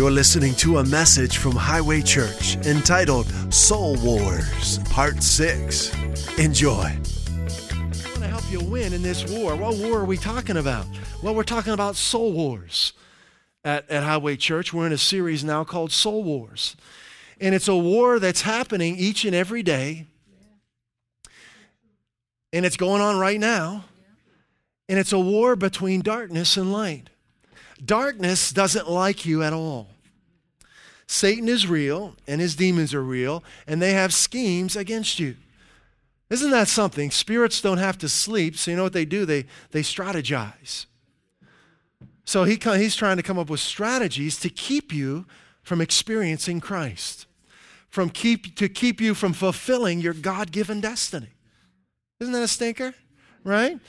You're listening to a message from Highway Church entitled Soul Wars, Part 6. Enjoy. I want to help you win in this war. What war are we talking about? Well, we're talking about soul wars at, at Highway Church. We're in a series now called Soul Wars. And it's a war that's happening each and every day. And it's going on right now. And it's a war between darkness and light. Darkness doesn't like you at all. Satan is real and his demons are real, and they have schemes against you. Isn't that something? Spirits don't have to sleep, so you know what they do? They, they strategize. So he, he's trying to come up with strategies to keep you from experiencing Christ, from keep, to keep you from fulfilling your God given destiny. Isn't that a stinker? Right?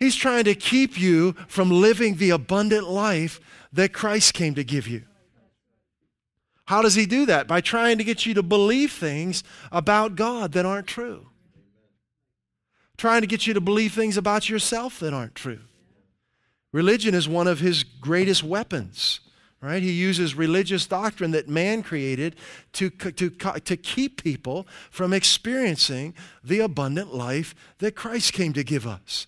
He's trying to keep you from living the abundant life that Christ came to give you. How does he do that? By trying to get you to believe things about God that aren't true. Trying to get you to believe things about yourself that aren't true. Religion is one of his greatest weapons, right? He uses religious doctrine that man created to, to, to keep people from experiencing the abundant life that Christ came to give us.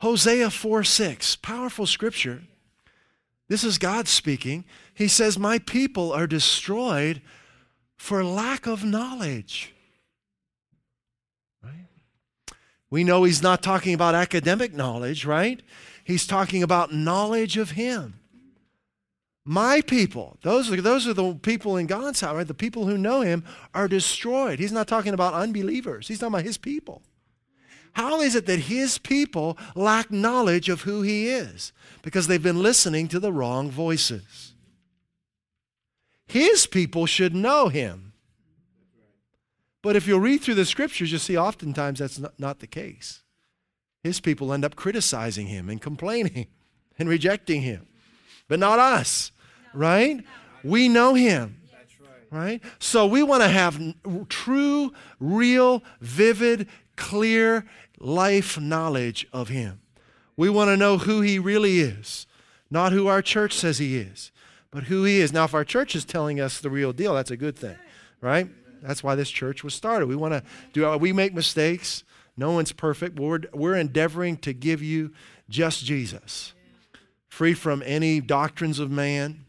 Hosea 4 6, powerful scripture. This is God speaking. He says, My people are destroyed for lack of knowledge. Right? We know he's not talking about academic knowledge, right? He's talking about knowledge of him. My people, those are, those are the people in God's house, right? The people who know him are destroyed. He's not talking about unbelievers, he's talking about his people. How is it that his people lack knowledge of who he is? Because they've been listening to the wrong voices. His people should know him. But if you'll read through the scriptures, you'll see oftentimes that's not, the case. His people end up criticizing him and complaining and rejecting him. But not us, right? We know him right? So we want to have true, real, vivid, clear life knowledge of Him. We want to know who He really is, not who our church says He is, but who He is. Now, if our church is telling us the real deal, that's a good thing, right? That's why this church was started. We want to do, we make mistakes. No one's perfect. We're, we're endeavoring to give you just Jesus, free from any doctrines of man.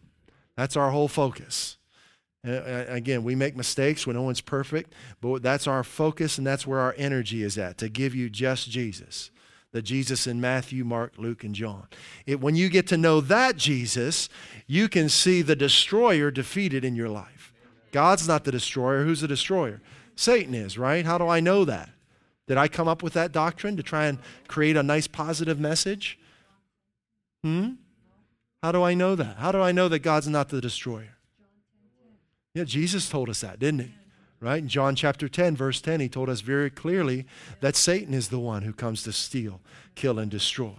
That's our whole focus. Uh, again, we make mistakes when no one's perfect, but that's our focus and that's where our energy is at to give you just Jesus. The Jesus in Matthew, Mark, Luke, and John. It, when you get to know that Jesus, you can see the destroyer defeated in your life. God's not the destroyer. Who's the destroyer? Satan is, right? How do I know that? Did I come up with that doctrine to try and create a nice positive message? Hmm? How do I know that? How do I know that God's not the destroyer? Yeah, Jesus told us that, didn't he? Right? In John chapter 10, verse 10, he told us very clearly that Satan is the one who comes to steal, kill, and destroy.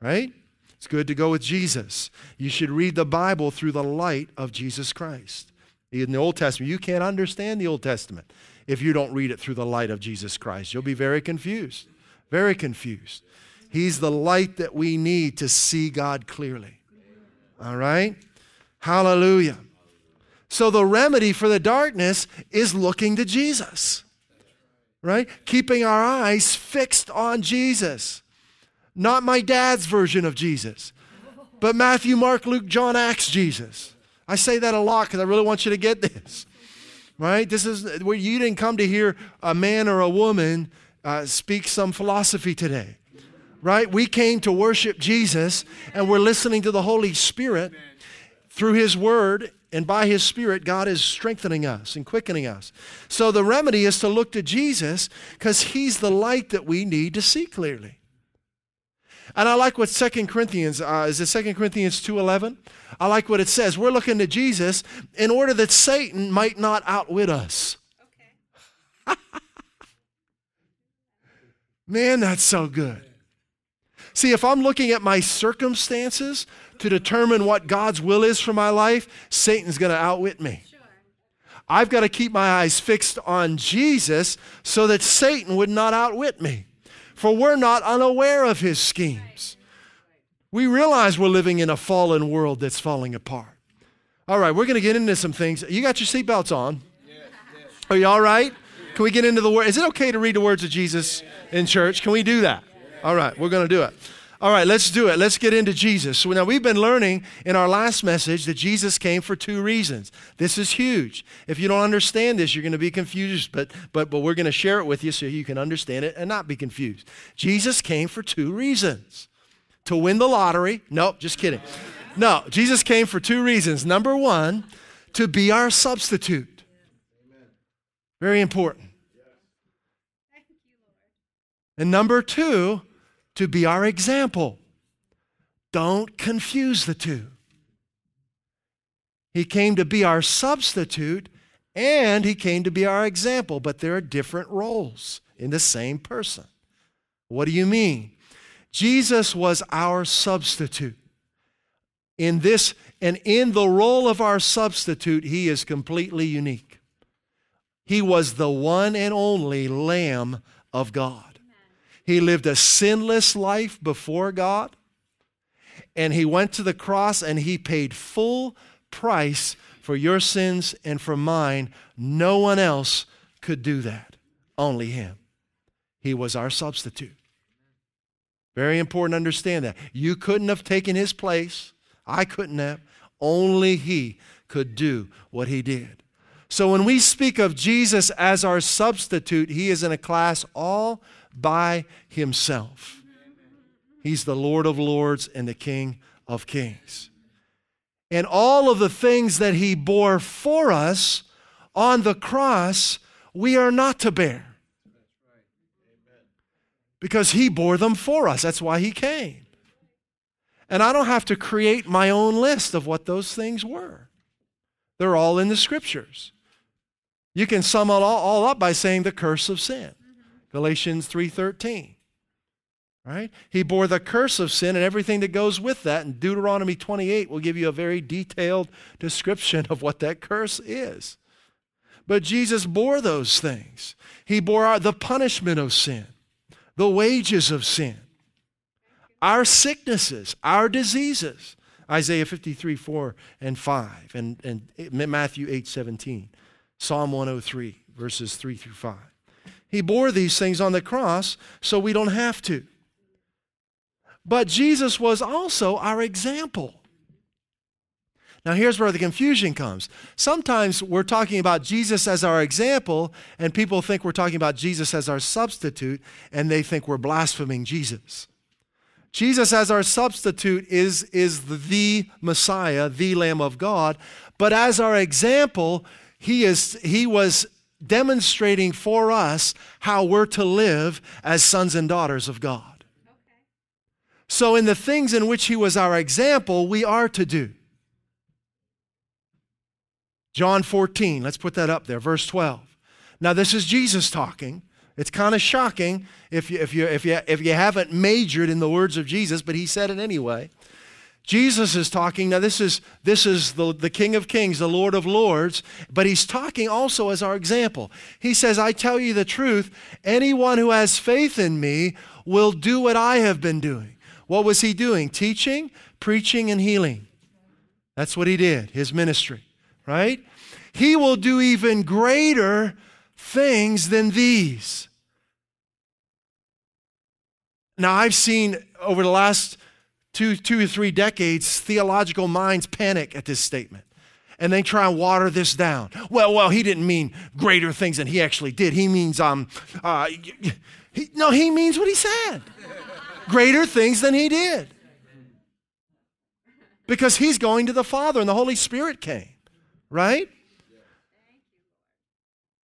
Right? It's good to go with Jesus. You should read the Bible through the light of Jesus Christ. In the Old Testament, you can't understand the Old Testament if you don't read it through the light of Jesus Christ. You'll be very confused. Very confused. He's the light that we need to see God clearly. All right? Hallelujah. So the remedy for the darkness is looking to Jesus, right? Keeping our eyes fixed on Jesus. Not my dad's version of Jesus, but Matthew, Mark, Luke, John, Acts Jesus. I say that a lot because I really want you to get this, right? This is where you didn't come to hear a man or a woman uh, speak some philosophy today, right? We came to worship Jesus and we're listening to the Holy Spirit through His Word and by His Spirit, God is strengthening us and quickening us. So the remedy is to look to Jesus because He's the light that we need to see clearly. And I like what Second Corinthians, uh, is it Second Corinthians 2.11? I like what it says. We're looking to Jesus in order that Satan might not outwit us. Okay. Man, that's so good. See, if I'm looking at my circumstances to determine what God's will is for my life, Satan's going to outwit me. I've got to keep my eyes fixed on Jesus so that Satan would not outwit me. For we're not unaware of his schemes. We realize we're living in a fallen world that's falling apart. All right, we're going to get into some things. You got your seatbelts on? Are you all right? Can we get into the word? Is it okay to read the words of Jesus in church? Can we do that? All right, we're going to do it. All right, let's do it. Let's get into Jesus. So now we've been learning in our last message that Jesus came for two reasons. This is huge. If you don't understand this, you're going to be confused, but but but we're going to share it with you so you can understand it and not be confused. Jesus came for two reasons. To win the lottery. Nope, just kidding. No, Jesus came for two reasons. Number 1, to be our substitute. Very important. And number 2, to be our example. Don't confuse the two. He came to be our substitute and he came to be our example, but there are different roles in the same person. What do you mean? Jesus was our substitute. In this and in the role of our substitute, he is completely unique. He was the one and only Lamb of God. He lived a sinless life before God. And he went to the cross and he paid full price for your sins and for mine. No one else could do that, only him. He was our substitute. Very important to understand that. You couldn't have taken his place. I couldn't have. Only he could do what he did. So when we speak of Jesus as our substitute, he is in a class all by himself. He's the Lord of lords and the King of kings. And all of the things that he bore for us on the cross, we are not to bear. Because he bore them for us. That's why he came. And I don't have to create my own list of what those things were. They're all in the scriptures. You can sum it all, up by saying the curse of sin. Galatians 3:13. Right? He bore the curse of sin and everything that goes with that. And Deuteronomy 28 will give you a very detailed description of what that curse is. But Jesus bore those things. He bore the punishment of sin, the wages of sin, our sicknesses, our diseases. Isaiah 53, 4 and 5, and, and Matthew 8, 17, Psalm 103, verses 3 through 5. He bore these things on the cross so we don't have to. But Jesus was also our example. Now, here's where the confusion comes. Sometimes we're talking about Jesus as our example, and people think we're talking about Jesus as our substitute, and they think we're blaspheming Jesus. Jesus as our substitute is, is the Messiah, the Lamb of God, but as our example, he, is, he was demonstrating for us how we're to live as sons and daughters of God. Okay. So, in the things in which He was our example, we are to do. John 14, let's put that up there, verse 12. Now, this is Jesus talking. It's kind of shocking if you, if, you, if, you, if you haven't majored in the words of Jesus, but he said it anyway. Jesus is talking, now this is, this is the, the King of Kings, the Lord of Lords, but he's talking also as our example. He says, I tell you the truth, anyone who has faith in me will do what I have been doing. What was he doing? Teaching, preaching, and healing. That's what he did, his ministry, right? He will do even greater things than these. Now, I've seen over the last two, two or three decades, theological minds panic at this statement. And they try and water this down. Well, well, he didn't mean greater things than he actually did. He means, um, uh, he, no, he means what he said. greater things than he did. Because he's going to the Father and the Holy Spirit came, right?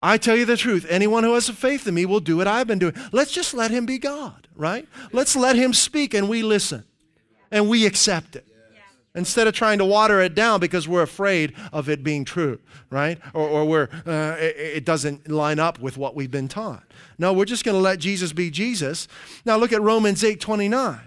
I tell you the truth. Anyone who has a faith in me will do what I've been doing. Let's just let him be God, right? Let's let him speak and we listen and we accept it instead of trying to water it down because we're afraid of it being true, right? Or, or we're, uh, it, it, doesn't line up with what we've been taught. No, we're just going to let Jesus be Jesus. Now look at Romans 8 29.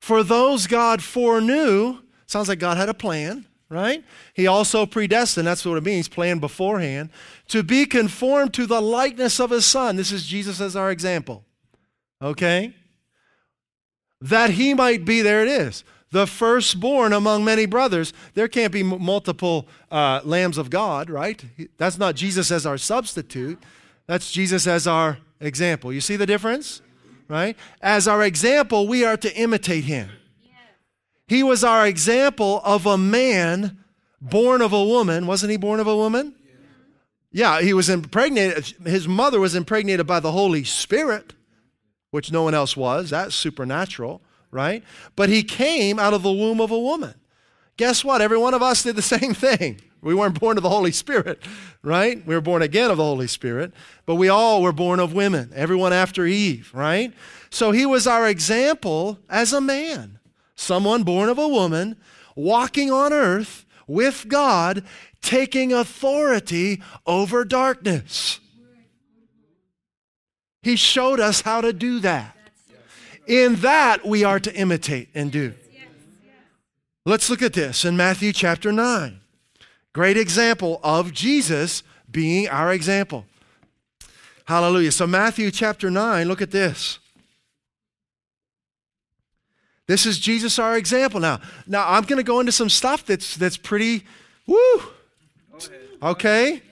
For those God foreknew, sounds like God had a plan, right? He also predestined, that's what it means, planned beforehand, to be conformed to the likeness of his son. This is Jesus as our example, okay? That he might be, there it is, the firstborn among many brothers. There can't be m- multiple uh, lambs of God, right? That's not Jesus as our substitute. That's Jesus as our example. You see the difference? Right? As our example, we are to imitate him. He was our example of a man born of a woman. Wasn't he born of a woman? Yeah, he was impregnated. His mother was impregnated by the Holy Spirit, which no one else was. That's supernatural, right? But he came out of the womb of a woman. Guess what? Every one of us did the same thing. We weren't born of the Holy Spirit, right? We were born again of the Holy Spirit, but we all were born of women, everyone after Eve, right? So he was our example as a man, someone born of a woman, walking on earth with God, taking authority over darkness. He showed us how to do that. In that, we are to imitate and do. Let's look at this in Matthew chapter 9. Great example of Jesus being our example. Hallelujah. So, Matthew chapter 9, look at this. This is Jesus, our example. Now, now I'm going to go into some stuff that's that's pretty, woo. Okay.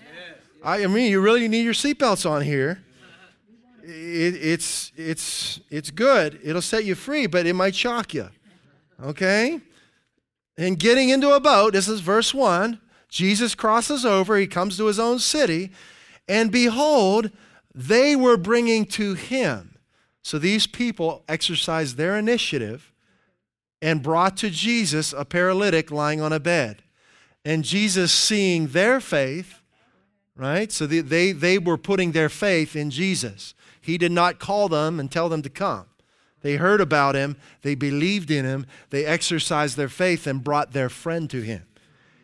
I, I mean, you really need your seatbelts on here. It, it's it's it's good. It'll set you free, but it might shock you. Okay. And getting into a boat. This is verse one. Jesus crosses over. He comes to his own city, and behold, they were bringing to him. So these people exercised their initiative and brought to Jesus a paralytic lying on a bed. And Jesus, seeing their faith, right? So they, they, they were putting their faith in Jesus. He did not call them and tell them to come. They heard about him, they believed in him, they exercised their faith and brought their friend to him.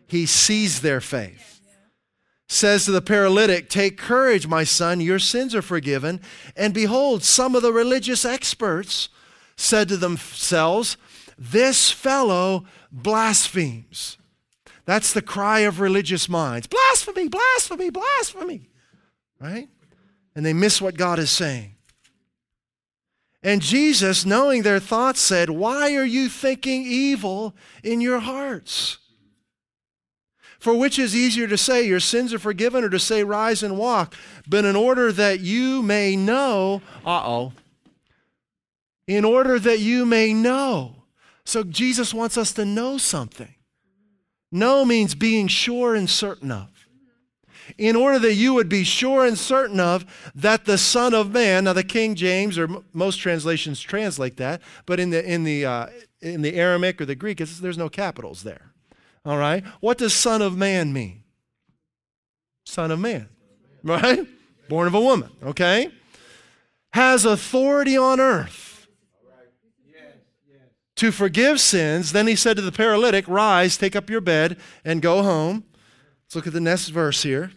He sees their faith. Says to the paralytic, Take courage, my son, your sins are forgiven. And behold, some of the religious experts said to themselves, This fellow blasphemes. That's the cry of religious minds blasphemy, blasphemy, blasphemy. Right? And they miss what God is saying. And Jesus, knowing their thoughts, said, Why are you thinking evil in your hearts? For which is easier to say, Your sins are forgiven, or to say, Rise and walk? But in order that you may know, uh oh, in order that you may know. So Jesus wants us to know something. Know means being sure and certain of. In order that you would be sure and certain of that the Son of Man, now the King James or most translations translate that, but in the in the uh, in the Aramaic or the Greek, there's no capitals there. All right, what does Son of Man mean? Son of Man, right? Born of a woman. Okay, has authority on earth to forgive sins. Then he said to the paralytic, Rise, take up your bed, and go home. Let's look at the next verse here.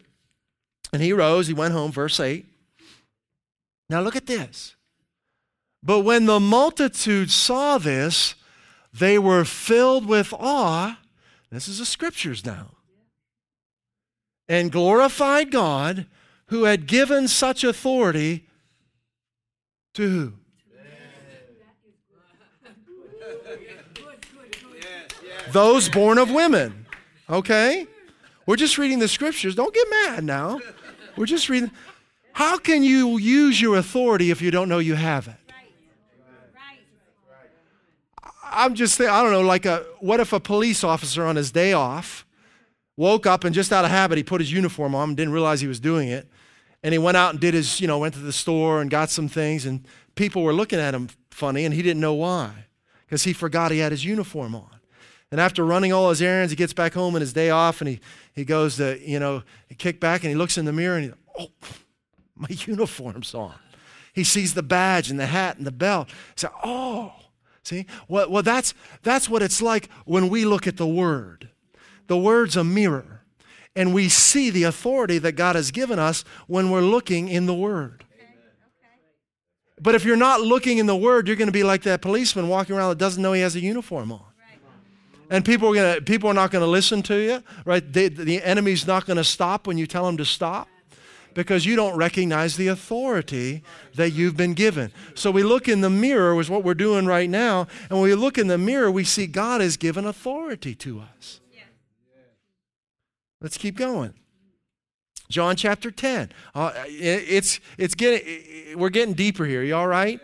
And he rose, he went home, verse 8. Now look at this. But when the multitude saw this, they were filled with awe. This is the scriptures now. And glorified God who had given such authority to who? Those born of women. Okay? We're just reading the scriptures. Don't get mad now. We're just reading. How can you use your authority if you don't know you have it? I'm just saying, I don't know, like a, what if a police officer on his day off woke up and just out of habit, he put his uniform on and didn't realize he was doing it. And he went out and did his, you know, went to the store and got some things and people were looking at him funny and he didn't know why because he forgot he had his uniform on. And after running all his errands, he gets back home on his day off and he, he goes to, you know, kick back and he looks in the mirror and he, oh, my uniform's on. He sees the badge and the hat and the belt. He says, oh, see? Well, well that's, that's what it's like when we look at the Word. The Word's a mirror. And we see the authority that God has given us when we're looking in the Word. But if you're not looking in the Word, you're going to be like that policeman walking around that doesn't know he has a uniform on and people are gonna people are not going to listen to you right they, the enemy's not going to stop when you tell them to stop Because you don't recognize the authority that you've been given. So we look in the mirror, is what we're doing right now, and when we look in the mirror, we see God has given authority to us. Let's keep going. John chapter 10. Uh, it's, it's getting, we're getting deeper here. You all right?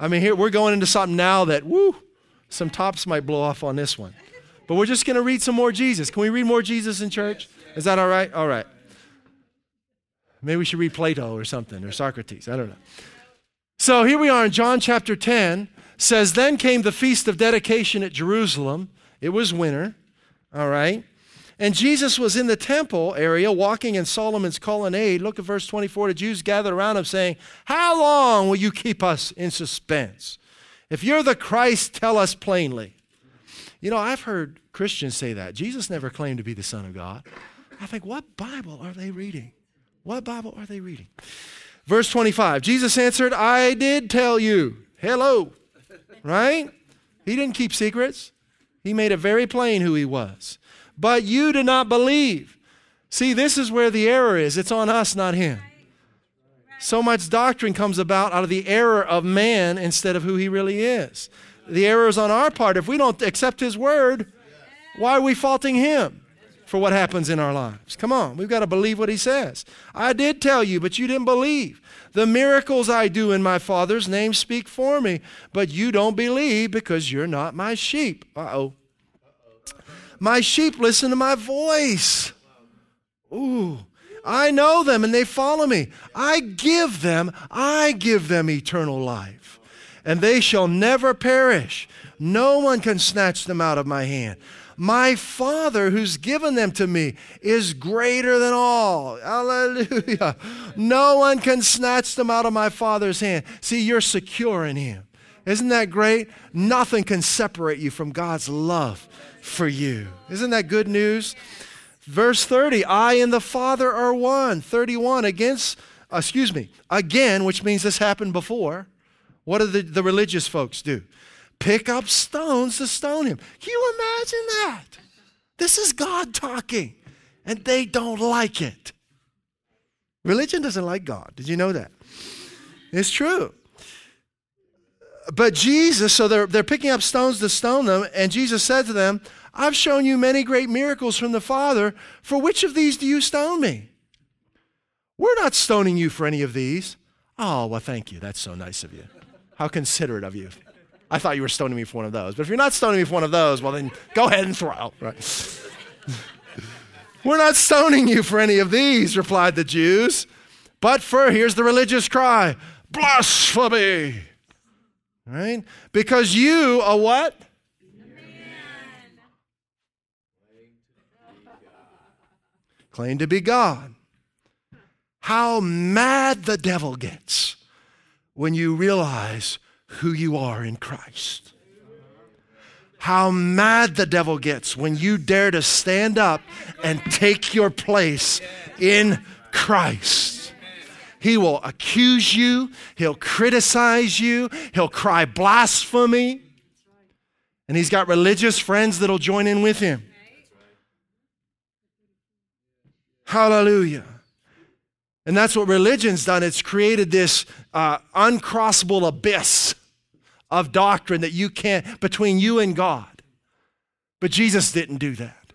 I mean, here we're going into something now that, woo, some tops might blow off on this one. But we're just going to read some more Jesus. Can we read more Jesus in church? Is that all right? All right. Maybe we should read Plato or something, or Socrates. I don't know. So here we are in John chapter 10. Says, Then came the feast of dedication at Jerusalem. It was winter. All right. And Jesus was in the temple area walking in Solomon's colonnade. Look at verse 24. The Jews gathered around him saying, How long will you keep us in suspense? If you're the Christ, tell us plainly. You know, I've heard Christians say that. Jesus never claimed to be the Son of God. I think, what Bible are they reading? What Bible are they reading? Verse 25 Jesus answered, I did tell you. Hello. Right? He didn't keep secrets, he made it very plain who he was but you do not believe. See, this is where the error is. It's on us, not him. So much doctrine comes about out of the error of man instead of who he really is. The error is on our part. If we don't accept his word, why are we faulting him for what happens in our lives? Come on, we've got to believe what he says. I did tell you, but you didn't believe. The miracles I do in my Father's name speak for me, but you don't believe because you're not my sheep. Uh oh. My sheep listen to my voice. Ooh. I know them and they follow me. I give them, I give them eternal life. And they shall never perish. No one can snatch them out of my hand. My Father who's given them to me is greater than all. Hallelujah. No one can snatch them out of my Father's hand. See, you're secure in Him. Isn't that great? Nothing can separate you from God's love for you. Isn't that good news? Verse 30, I and the Father are one. 31, against, uh, excuse me, again, which means this happened before. What do the, the religious folks do? Pick up stones to stone him. Can you imagine that? This is God talking, and they don't like it. Religion doesn't like God. Did you know that? It's true. But Jesus, so they're, they're picking up stones to stone them, and Jesus said to them, I've shown you many great miracles from the Father. For which of these do you stone me? We're not stoning you for any of these. Oh, well, thank you. That's so nice of you. How considerate of you. I thought you were stoning me for one of those. But if you're not stoning me for one of those, well, then go ahead and throw. Right? We're not stoning you for any of these, replied the Jews. But for, here's the religious cry blasphemy. Right? Because you are what? Claim to be God. How mad the devil gets when you realize who you are in Christ. How mad the devil gets when you dare to stand up and take your place in Christ. He will accuse you, he'll criticize you, he'll cry blasphemy. And he's got religious friends that'll join in with him. Hallelujah. And that's what religion's done. It's created this uh, uncrossable abyss of doctrine that you can't, between you and God. But Jesus didn't do that.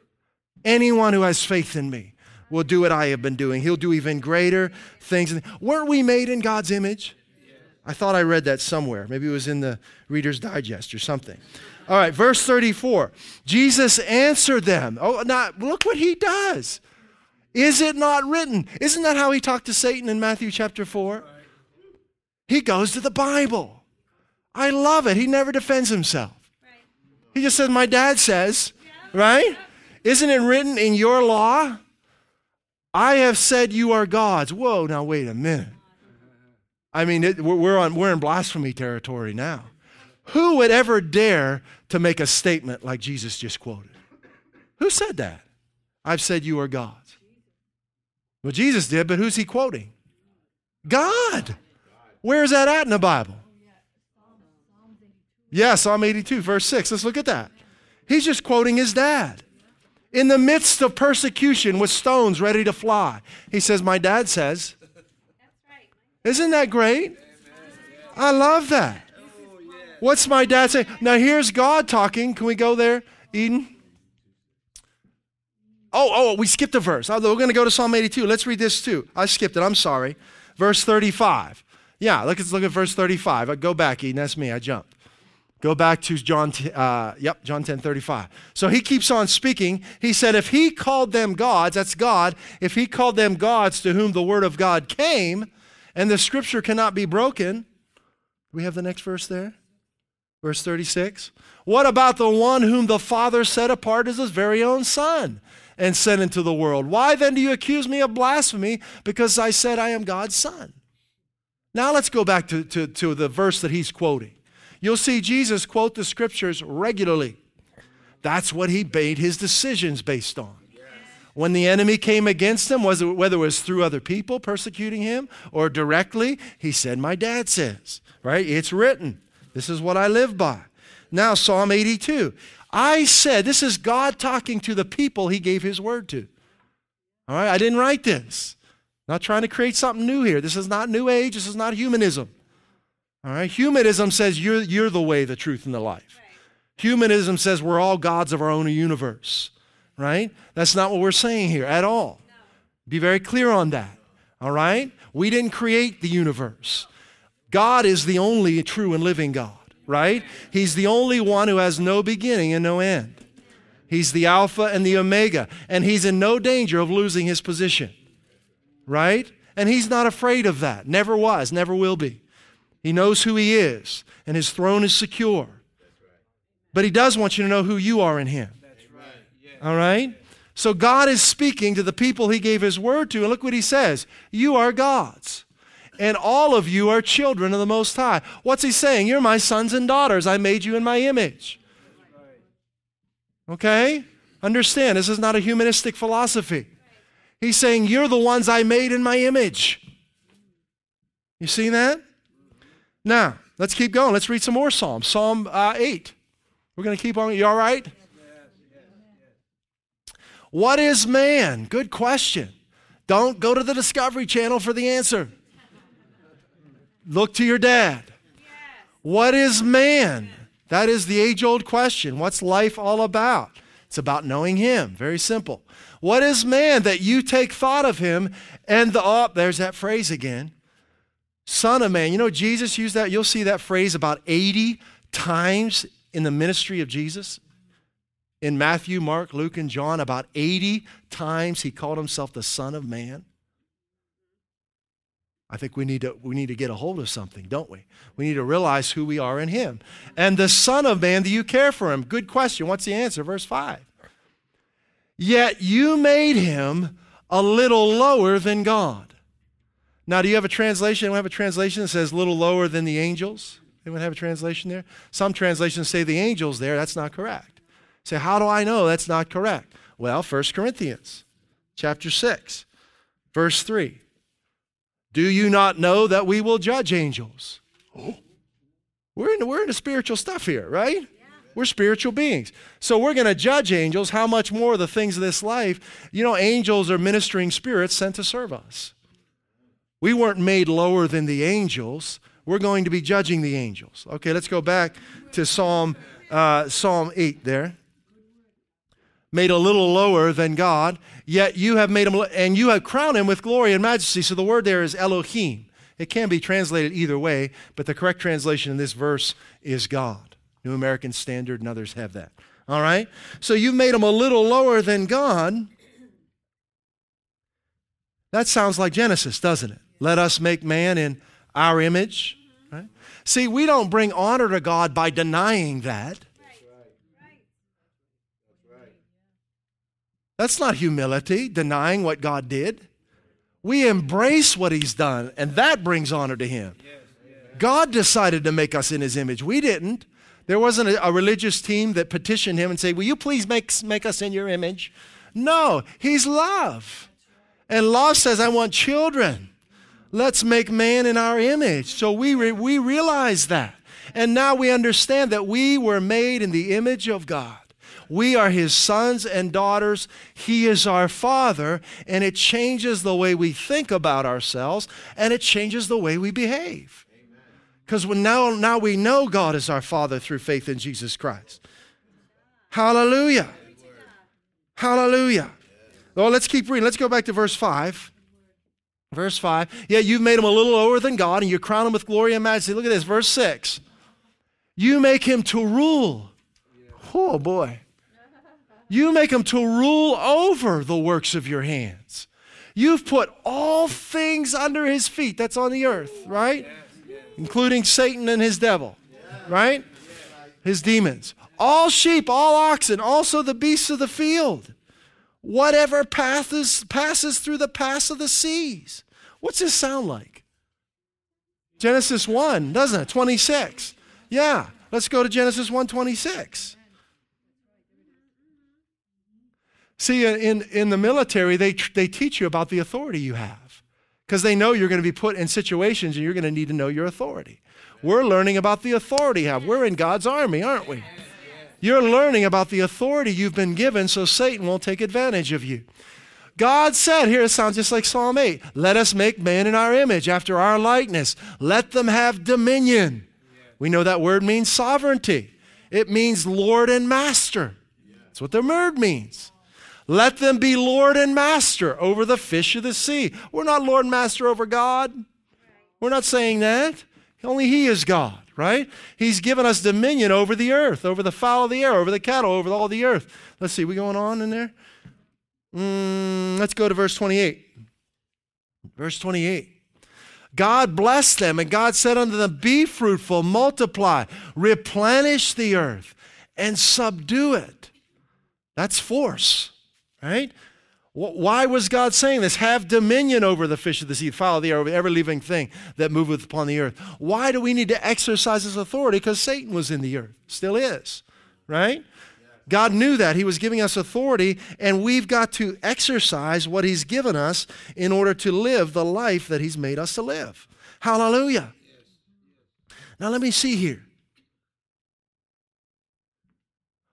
Anyone who has faith in me will do what I have been doing. He'll do even greater things. Weren't we made in God's image? I thought I read that somewhere. Maybe it was in the Reader's Digest or something. All right, verse 34. Jesus answered them. Oh, now look what he does. Is it not written? Isn't that how he talked to Satan in Matthew chapter 4? He goes to the Bible. I love it. He never defends himself. He just says, My dad says, right? Isn't it written in your law? I have said you are gods. Whoa, now wait a minute. I mean, it, we're, on, we're in blasphemy territory now. Who would ever dare to make a statement like Jesus just quoted? Who said that? I've said you are gods. Well, Jesus did, but who's he quoting? God. Where's that at in the Bible? Yeah, Psalm 82, verse 6. Let's look at that. He's just quoting his dad in the midst of persecution with stones ready to fly. He says, My dad says, Isn't that great? I love that. What's my dad saying? Now here's God talking. Can we go there, Eden? Oh, oh, we skipped a verse. We're going to go to Psalm 82. Let's read this too. I skipped it. I'm sorry. Verse 35. Yeah, let's look at verse 35. Uh, go back, Eden. That's me. I jumped. Go back to John, uh, yep, John 10 35. So he keeps on speaking. He said, if he called them gods, that's God, if he called them gods to whom the word of God came, and the scripture cannot be broken, we have the next verse there? Verse 36. What about the one whom the Father set apart as his very own Son and sent into the world? Why then do you accuse me of blasphemy because I said I am God's Son? Now let's go back to, to, to the verse that he's quoting. You'll see Jesus quote the scriptures regularly. That's what he made his decisions based on. When the enemy came against him, whether it was through other people persecuting him or directly, he said, My dad says, right? It's written. This is what I live by. Now, Psalm 82. I said, this is God talking to the people he gave his word to. All right, I didn't write this. Not trying to create something new here. This is not New Age. This is not humanism. All right, humanism says you're, you're the way, the truth, and the life. Humanism says we're all gods of our own universe, right? That's not what we're saying here at all. Be very clear on that, all right? We didn't create the universe. God is the only true and living God, right? He's the only one who has no beginning and no end. He's the Alpha and the Omega, and he's in no danger of losing his position, right? And he's not afraid of that. Never was, never will be. He knows who he is, and his throne is secure. But he does want you to know who you are in him. All right? So God is speaking to the people he gave his word to, and look what he says You are God's and all of you are children of the Most High. What's he saying? You're my sons and daughters. I made you in my image. Okay? Understand, this is not a humanistic philosophy. He's saying, You're the ones I made in my image. You see that? Now, let's keep going. Let's read some more Psalms. Psalm uh, 8. We're going to keep on. You all right? What is man? Good question. Don't go to the Discovery Channel for the answer. Look to your dad. What is man? That is the age old question. What's life all about? It's about knowing him. Very simple. What is man that you take thought of him and the, oh, there's that phrase again. Son of man. You know, Jesus used that. You'll see that phrase about 80 times in the ministry of Jesus. In Matthew, Mark, Luke, and John, about 80 times he called himself the Son of Man. I think we need to we need to get a hold of something, don't we? We need to realize who we are in him. And the son of man, do you care for him? Good question. What's the answer? Verse 5. Yet you made him a little lower than God. Now, do you have a translation? We have a translation that says little lower than the angels. Anyone have a translation there? Some translations say the angels there. That's not correct. Say, how do I know that's not correct? Well, 1 Corinthians chapter 6, verse 3. Do you not know that we will judge angels? Oh. We're into, we're into spiritual stuff here, right? Yeah. We're spiritual beings. So we're going to judge angels. How much more the things of this life? You know, angels are ministering spirits sent to serve us. We weren't made lower than the angels. We're going to be judging the angels. Okay, let's go back to Psalm, uh, Psalm 8 there made a little lower than God, yet you have made him, and you have crowned him with glory and majesty. So the word there is Elohim. It can be translated either way, but the correct translation in this verse is God. New American Standard and others have that. All right? So you've made him a little lower than God. That sounds like Genesis, doesn't it? Let us make man in our image. Right? See, we don't bring honor to God by denying that. That's not humility, denying what God did. We embrace what He's done, and that brings honor to Him. God decided to make us in His image. We didn't. There wasn't a, a religious team that petitioned Him and say, Will you please make, make us in your image? No, He's love. And love says, I want children. Let's make man in our image. So we, re- we realize that. And now we understand that we were made in the image of God. We are his sons and daughters. He is our father, and it changes the way we think about ourselves and it changes the way we behave. Because now, now we know God is our father through faith in Jesus Christ. Hallelujah. Hallelujah. Well, let's keep reading. Let's go back to verse 5. Verse 5. Yeah, you've made him a little lower than God, and you crown him with glory and majesty. Look at this, verse 6. You make him to rule. Oh, boy. You make him to rule over the works of your hands. You've put all things under his feet. That's on the earth, right? Including Satan and his devil, right? His demons. All sheep, all oxen, also the beasts of the field. Whatever passes, passes through the pass of the seas. What's this sound like? Genesis 1, doesn't it? 26. Yeah, let's go to Genesis 1:26. See, in, in the military, they, they teach you about the authority you have because they know you're going to be put in situations and you're going to need to know your authority. We're learning about the authority you have. We're in God's army, aren't we? You're learning about the authority you've been given so Satan won't take advantage of you. God said, here it sounds just like Psalm 8 let us make man in our image, after our likeness. Let them have dominion. We know that word means sovereignty, it means Lord and master. That's what the word means. Let them be Lord and master over the fish of the sea. We're not Lord and master over God. We're not saying that. Only He is God, right? He's given us dominion over the earth, over the fowl of the air, over the cattle, over all the earth. Let's see, we going on in there? Mm, let's go to verse 28. Verse 28. God blessed them, and God said unto them, Be fruitful, multiply, replenish the earth, and subdue it. That's force, right? Why was God saying this? Have dominion over the fish of the sea, fowl of the air, over every living thing that moveth upon the earth. Why do we need to exercise his authority? Because Satan was in the earth, still is, right? God knew that. He was giving us authority, and we've got to exercise what He's given us in order to live the life that He's made us to live. Hallelujah. Now, let me see here.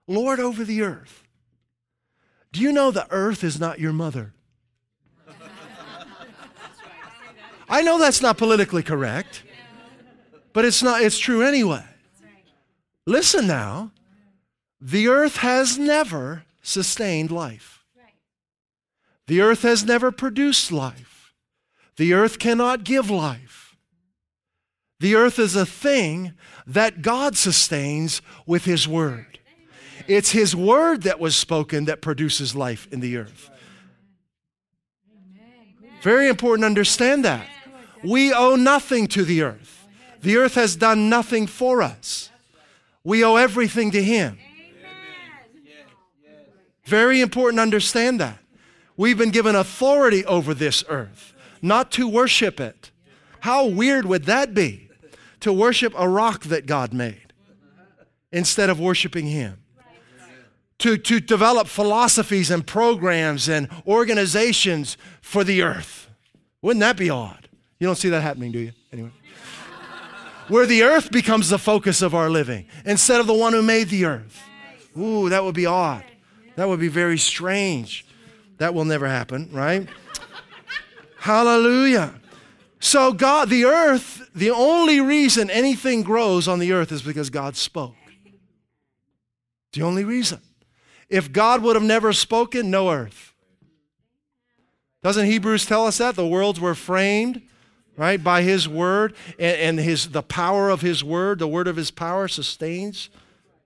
Lord over the earth. Do you know the earth is not your mother? I know that's not politically correct, but it's not it's true anyway. Listen now. The earth has never sustained life. The earth has never produced life. The earth cannot give life. The earth is a thing that God sustains with His Word. It's His Word that was spoken that produces life in the earth. Very important to understand that. We owe nothing to the earth. The earth has done nothing for us. We owe everything to Him. Very important to understand that. We've been given authority over this earth, not to worship it. How weird would that be to worship a rock that God made instead of worshiping Him? To, to develop philosophies and programs and organizations for the earth. Wouldn't that be odd? You don't see that happening, do you? Anyway. Where the earth becomes the focus of our living instead of the one who made the earth. Ooh, that would be odd. That would be very strange. That will never happen, right? Hallelujah. So, God, the earth, the only reason anything grows on the earth is because God spoke. The only reason. If God would have never spoken, no earth. Doesn't Hebrews tell us that? The worlds were framed, right, by His word, and, and his, the power of His word, the word of His power sustains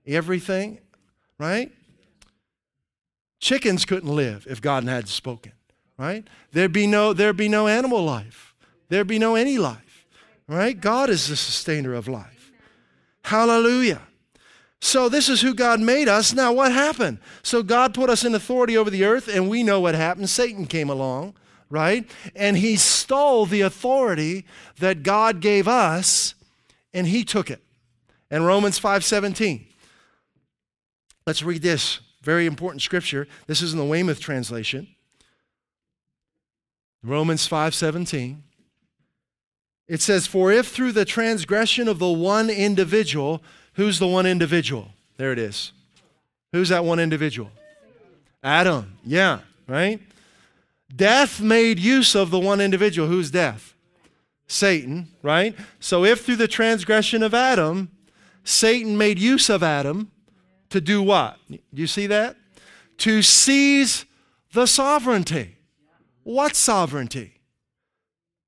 everything, right? Chickens couldn't live if God hadn't spoken, right? There'd be no, there'd be no animal life. There'd be no any life, right? God is the sustainer of life. Hallelujah. So this is who God made us. Now what happened? So God put us in authority over the earth and we know what happened. Satan came along, right? And he stole the authority that God gave us and he took it. And Romans 5:17. Let's read this. Very important scripture. This is in the Weymouth translation. Romans 5:17. It says, "For if through the transgression of the one individual, who's the one individual? There it is. Who's that one individual? Adam. Yeah, right? Death made use of the one individual. Who's death? Satan, right? So if through the transgression of Adam, Satan made use of Adam to do what? Do you see that? To seize the sovereignty. What sovereignty?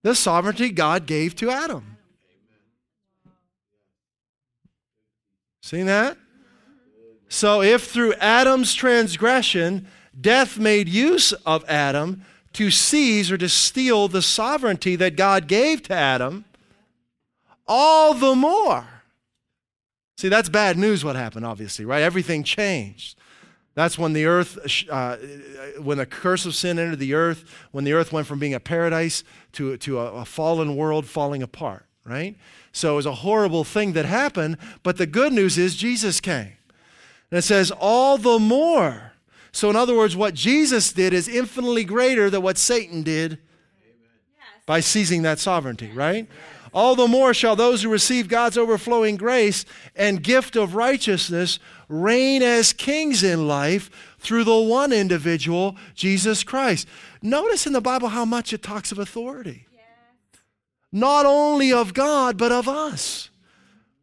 The sovereignty God gave to Adam. See that? So if through Adam's transgression, death made use of Adam to seize or to steal the sovereignty that God gave to Adam, all the more. See, that's bad news what happened, obviously, right? Everything changed. That's when the earth, uh, when the curse of sin entered the earth, when the earth went from being a paradise to, to a, a fallen world falling apart, right? So it was a horrible thing that happened, but the good news is Jesus came. And it says, all the more. So, in other words, what Jesus did is infinitely greater than what Satan did by seizing that sovereignty, right? All the more shall those who receive God's overflowing grace and gift of righteousness reign as kings in life through the one individual, Jesus Christ. Notice in the Bible how much it talks of authority. Not only of God, but of us.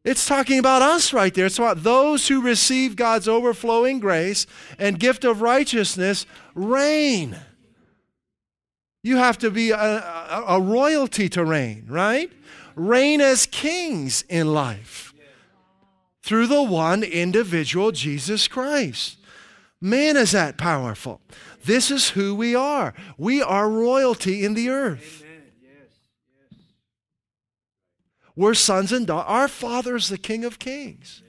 It's talking about us right there. It's about those who receive God's overflowing grace and gift of righteousness reign. You have to be a, a, a royalty to reign, right? Reign as kings in life through the one individual, Jesus Christ. Man, is that powerful. This is who we are. We are royalty in the earth. We're sons and daughters. Our Father is the King of Kings.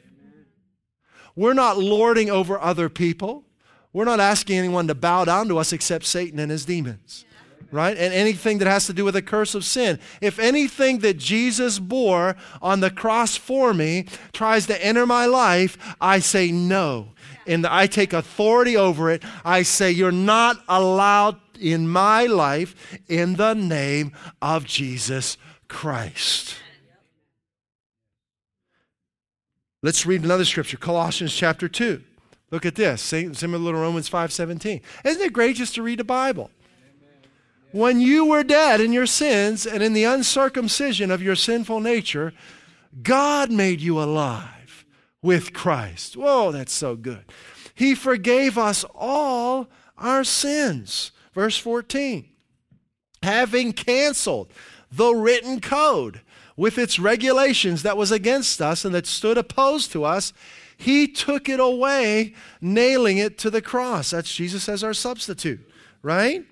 We're not lording over other people. We're not asking anyone to bow down to us except Satan and his demons right? And anything that has to do with the curse of sin. If anything that Jesus bore on the cross for me tries to enter my life, I say no. And I take authority over it. I say, You're not allowed in my life in the name of Jesus Christ. Let's read another scripture, Colossians chapter 2. Look at this, similar to Romans 5:17. Isn't it great just to read the Bible? When you were dead in your sins and in the uncircumcision of your sinful nature, God made you alive with Christ. Whoa, that's so good. He forgave us all our sins. Verse 14. Having canceled the written code with its regulations that was against us and that stood opposed to us, he took it away, nailing it to the cross. That's Jesus as our substitute, right?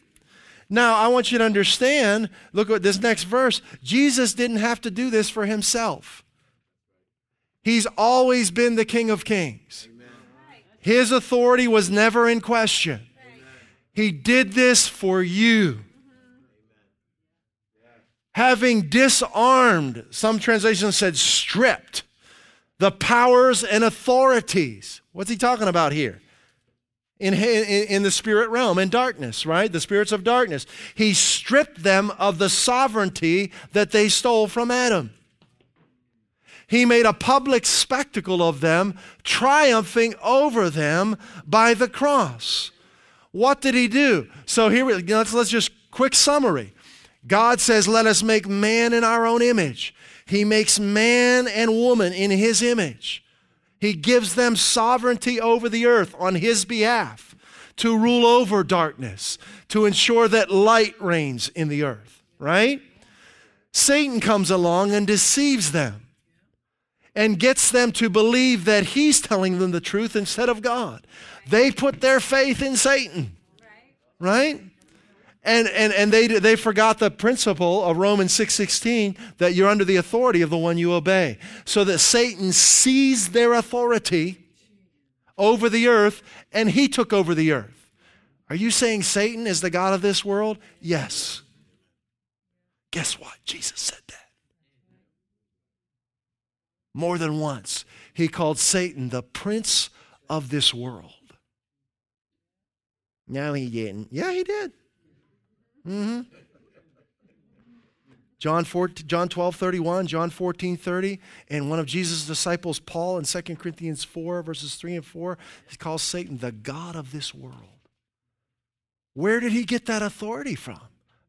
Now, I want you to understand look at this next verse. Jesus didn't have to do this for himself, He's always been the King of Kings. His authority was never in question. He did this for you. Having disarmed, some translations said stripped, the powers and authorities. What's he talking about here? in, in, in, the spirit realm, in darkness, right? The spirits of darkness. He stripped them of the sovereignty that they stole from Adam. He made a public spectacle of them, triumphing over them by the cross. What did he do? So here, let's, let's just quick summary. God says, Let us make man in our own image. He makes man and woman in his image. He gives them sovereignty over the earth on His behalf to rule over darkness, to ensure that light reigns in the earth, right? Satan comes along and deceives them and gets them to believe that he's telling them the truth instead of God. They put their faith in Satan, right? And, and, and they, they forgot the principle of Romans 6.16 that you're under the authority of the one you obey. So that Satan seized their authority over the earth and he took over the earth. Are you saying Satan is the God of this world? Yes. Guess what? Jesus said that. More than once, he called Satan the prince of this world. No, he didn't. Yeah, he did. Mm-hmm. John, 4, John 12, 31, John 14, 30, and one of Jesus' disciples, Paul, in 2 Corinthians 4, verses 3 and 4, he calls Satan the God of this world. Where did he get that authority from?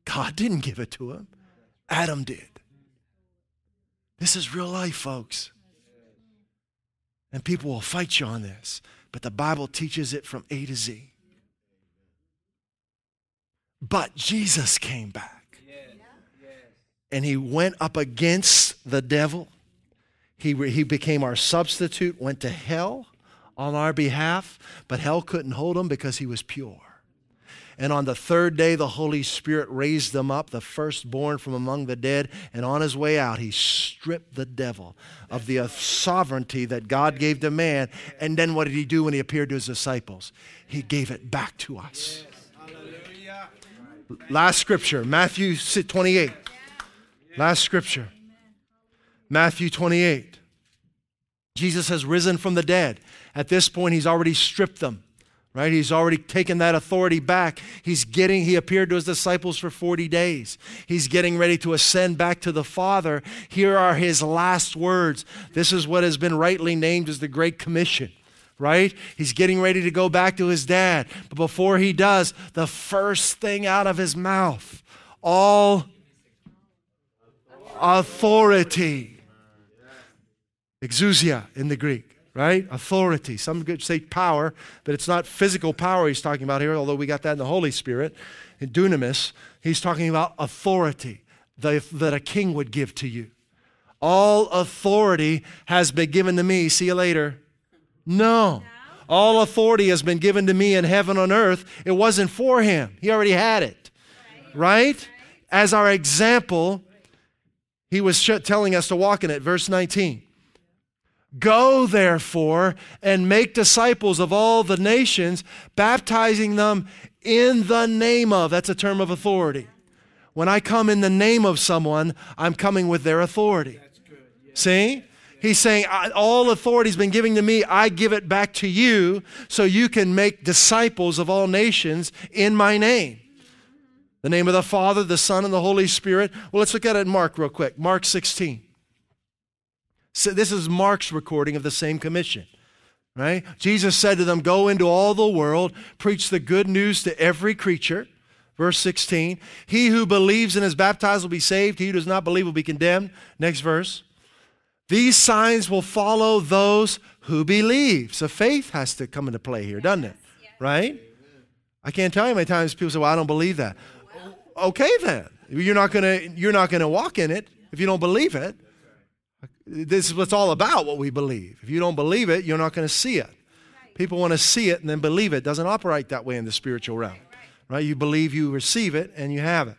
God didn't give it to him, Adam did. This is real life, folks. And people will fight you on this, but the Bible teaches it from A to Z. But Jesus came back and he went up against the devil. He, he became our substitute, went to hell on our behalf, but hell couldn't hold him because he was pure. And on the third day, the Holy Spirit raised them up, the firstborn from among the dead. And on his way out, he stripped the devil of the sovereignty that God gave to man. And then what did he do when he appeared to his disciples? He gave it back to us. Last scripture, Matthew 28. Last scripture, Matthew 28. Jesus has risen from the dead. At this point, he's already stripped them, right? He's already taken that authority back. He's getting, he appeared to his disciples for 40 days. He's getting ready to ascend back to the Father. Here are his last words. This is what has been rightly named as the Great Commission right? He's getting ready to go back to his dad. But before he does, the first thing out of his mouth, all authority. Exousia in the Greek, right? Authority. Some could say power, but it's not physical power he's talking about here, although we got that in the Holy Spirit. In dunamis, he's talking about authority that a king would give to you. All authority has been given to me. See you later. No. All authority has been given to me in heaven and earth. It wasn't for him, he already had it. Right? As our example, he was telling us to walk in it. Verse 19. Go, therefore, and make disciples of all the nations, baptizing them in the name of. That's a term of authority. When I come in the name of someone, I'm coming with their authority. See? He's saying, All authority has been given to me. I give it back to you so you can make disciples of all nations in my name. The name of the Father, the Son, and the Holy Spirit. Well, let's look at it Mark real quick. Mark 16. So this is Mark's recording of the same commission. Right? Jesus said to them, Go into all the world, preach the good news to every creature. Verse 16. He who believes and is baptized will be saved. He who does not believe will be condemned. Next verse. These signs will follow those who believe. So faith has to come into play here, doesn't it? Right? I can't tell you how many times people say, Well, I don't believe that okay then. You're not gonna you're not gonna walk in it if you don't believe it. This is what's all about what we believe. If you don't believe it, you're not gonna see it. People want to see it and then believe it. it. Doesn't operate that way in the spiritual realm. Right? You believe you receive it and you have it.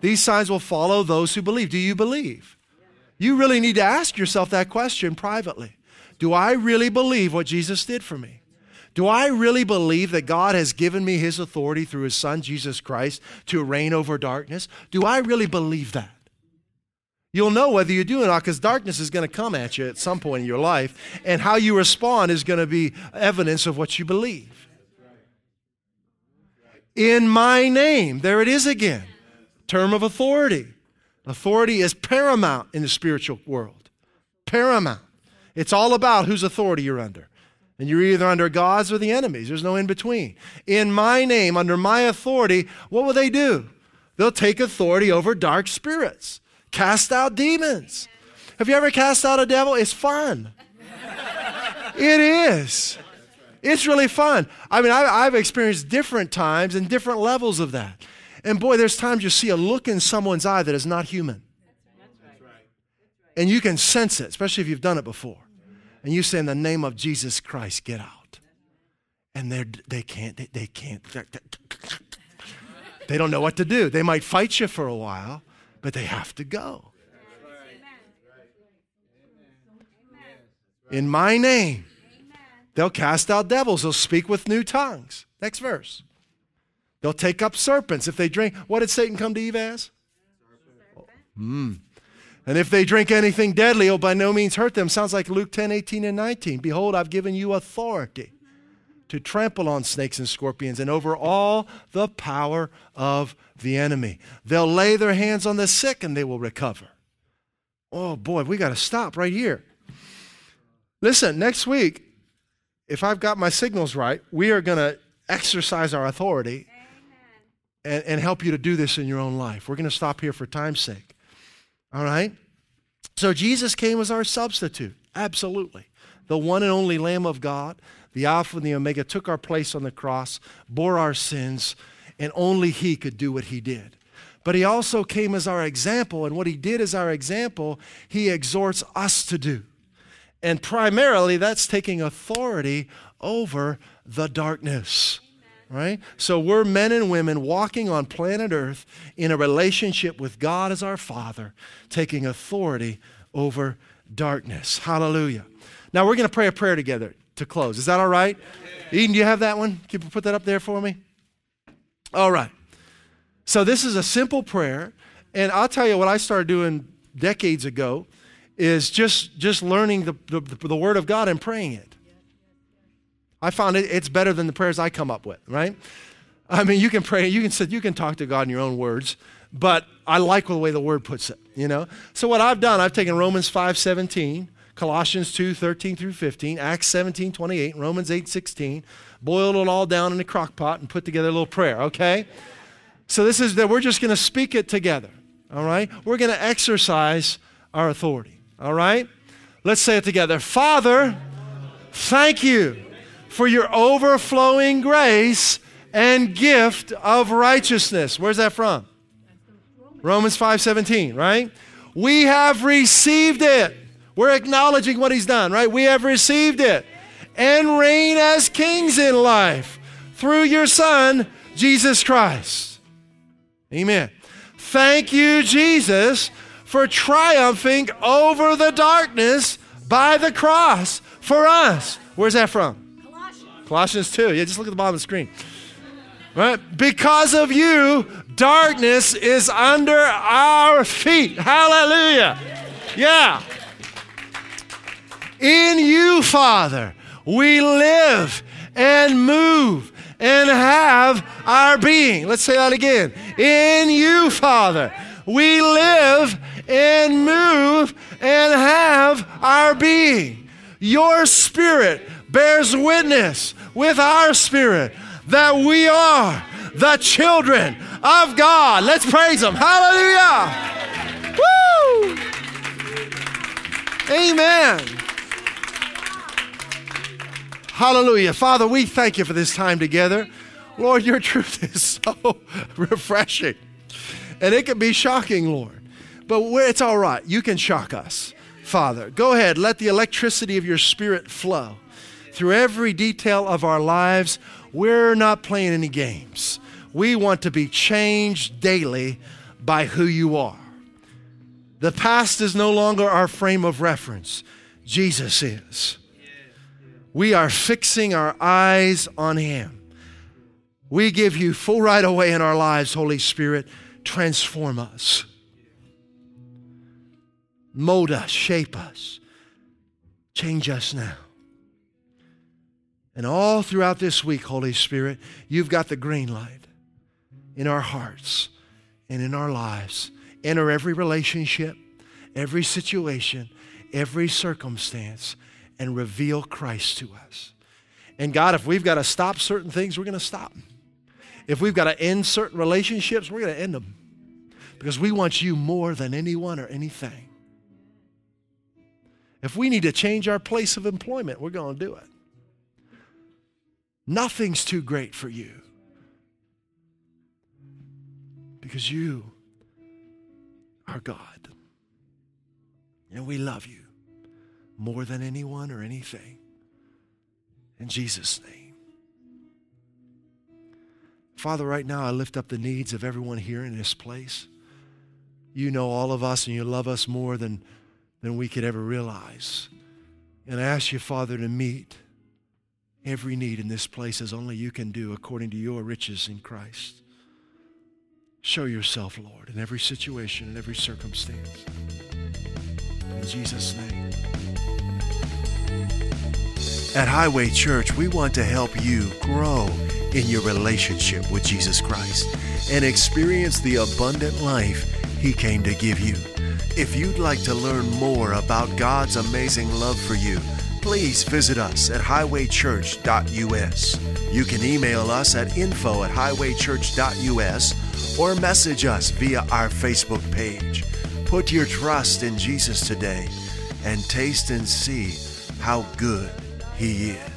These signs will follow those who believe. Do you believe? You really need to ask yourself that question privately. Do I really believe what Jesus did for me? Do I really believe that God has given me his authority through his son, Jesus Christ, to reign over darkness? Do I really believe that? You'll know whether you do or not because darkness is going to come at you at some point in your life, and how you respond is going to be evidence of what you believe. In my name, there it is again. Term of authority. Authority is paramount in the spiritual world. Paramount. It's all about whose authority you're under. And you're either under God's or the enemy's. There's no in between. In my name, under my authority, what will they do? They'll take authority over dark spirits, cast out demons. Have you ever cast out a devil? It's fun. it is. It's really fun. I mean, I, have experienced different times and different levels of that. And boy, there's times you see a look in someone's eye that is not human. And you can sense it, especially if you've done it before and you say in the name of Jesus Christ, get out. And they're, they can't, they, they can't, they don't know what to do. They might fight you for a while, but they have to go. In my name, they'll cast out devils, they'll speak with new tongues. Next verse. They'll take up serpents if they drink. What did Satan come to Eve as? Hmm. And if they drink anything deadly, it'll by no means hurt them. Sounds like Luke 10, 18, and 19. Behold, I've given you authority to trample on snakes and scorpions and over all the power of the enemy. They'll lay their hands on the sick and they will recover. Oh boy, we got to stop right here. Listen, next week, if I've got my signals right, we are going to exercise our authority and, and help you to do this in your own life. We're going to stop here for time's sake. All right? So Jesus came as our substitute. Absolutely. The one and only Lamb of God, the Alpha and the Omega, took our place on the cross, bore our sins, and only He could do what He did. But He also came as our example, and what He did as our example, He exhorts us to do. And primarily, that's taking authority over the darkness. Right? So we're men and women walking on planet Earth in a relationship with God as our Father, taking authority over darkness. Hallelujah. Now we're going to pray a prayer together to close. Is that all right? Eden, do you have that one? Can you put that up there for me? All right. So this is a simple prayer. And I'll tell you what I started doing decades ago is just, just learning the, the, the Word of God and praying it. I found it, it's better than the prayers I come up with, right? I mean, you can pray, you can sit, you can talk to God in your own words, but I like the way the Word puts it, you know? So what I've done, I've taken Romans 5 17, Colossians 2 13 through 15, Acts 17 28, Romans 8 16, boiled it all down in a crock pot and put together a little prayer, okay? So this is that we're just going to speak it together, all right? We're going to exercise our authority. All right? Let's say it together. Father, thank you for your overflowing grace and gift of righteousness. Where's that from? Romans 5:17, right? We have received it. We're acknowledging what he's done, right? We have received it and reign as kings in life through your son Jesus Christ. Amen. Thank you Jesus for triumphing over the darkness by the cross for us. Where's that from? Colossians. Colossians 2. Yeah, just look at the bottom of the screen. Right? Because of you, darkness is under our feet. Hallelujah. Yeah. In you, Father, we live and move and have our being. Let's say that again. In you, Father, we live and move and have our being. Your spirit bears witness with our spirit that we are the children of God. Let's praise Him. Hallelujah. Woo! Amen. Hallelujah. Father, we thank you for this time together. Lord, your truth is so refreshing. And it can be shocking, Lord. But it's all right. You can shock us, Father. Go ahead. Let the electricity of your spirit flow through every detail of our lives. We're not playing any games. We want to be changed daily by who you are. The past is no longer our frame of reference, Jesus is. We are fixing our eyes on Him. We give you full right away in our lives, Holy Spirit. Transform us mold us, shape us, change us now. And all throughout this week, Holy Spirit, you've got the green light in our hearts and in our lives. Enter every relationship, every situation, every circumstance, and reveal Christ to us. And God, if we've got to stop certain things, we're going to stop. Them. If we've got to end certain relationships, we're going to end them. Because we want you more than anyone or anything. If we need to change our place of employment, we're going to do it. Nothing's too great for you because you are God. And we love you more than anyone or anything. In Jesus' name. Father, right now I lift up the needs of everyone here in this place. You know all of us and you love us more than than we could ever realize. And I ask you, Father, to meet every need in this place as only you can do according to your riches in Christ. Show yourself, Lord, in every situation, in every circumstance. In Jesus' name. At Highway Church, we want to help you grow in your relationship with Jesus Christ and experience the abundant life He came to give you. If you'd like to learn more about God's amazing love for you, please visit us at highwaychurch.us. You can email us at info at highwaychurch.us or message us via our Facebook page. Put your trust in Jesus today and taste and see how good He is.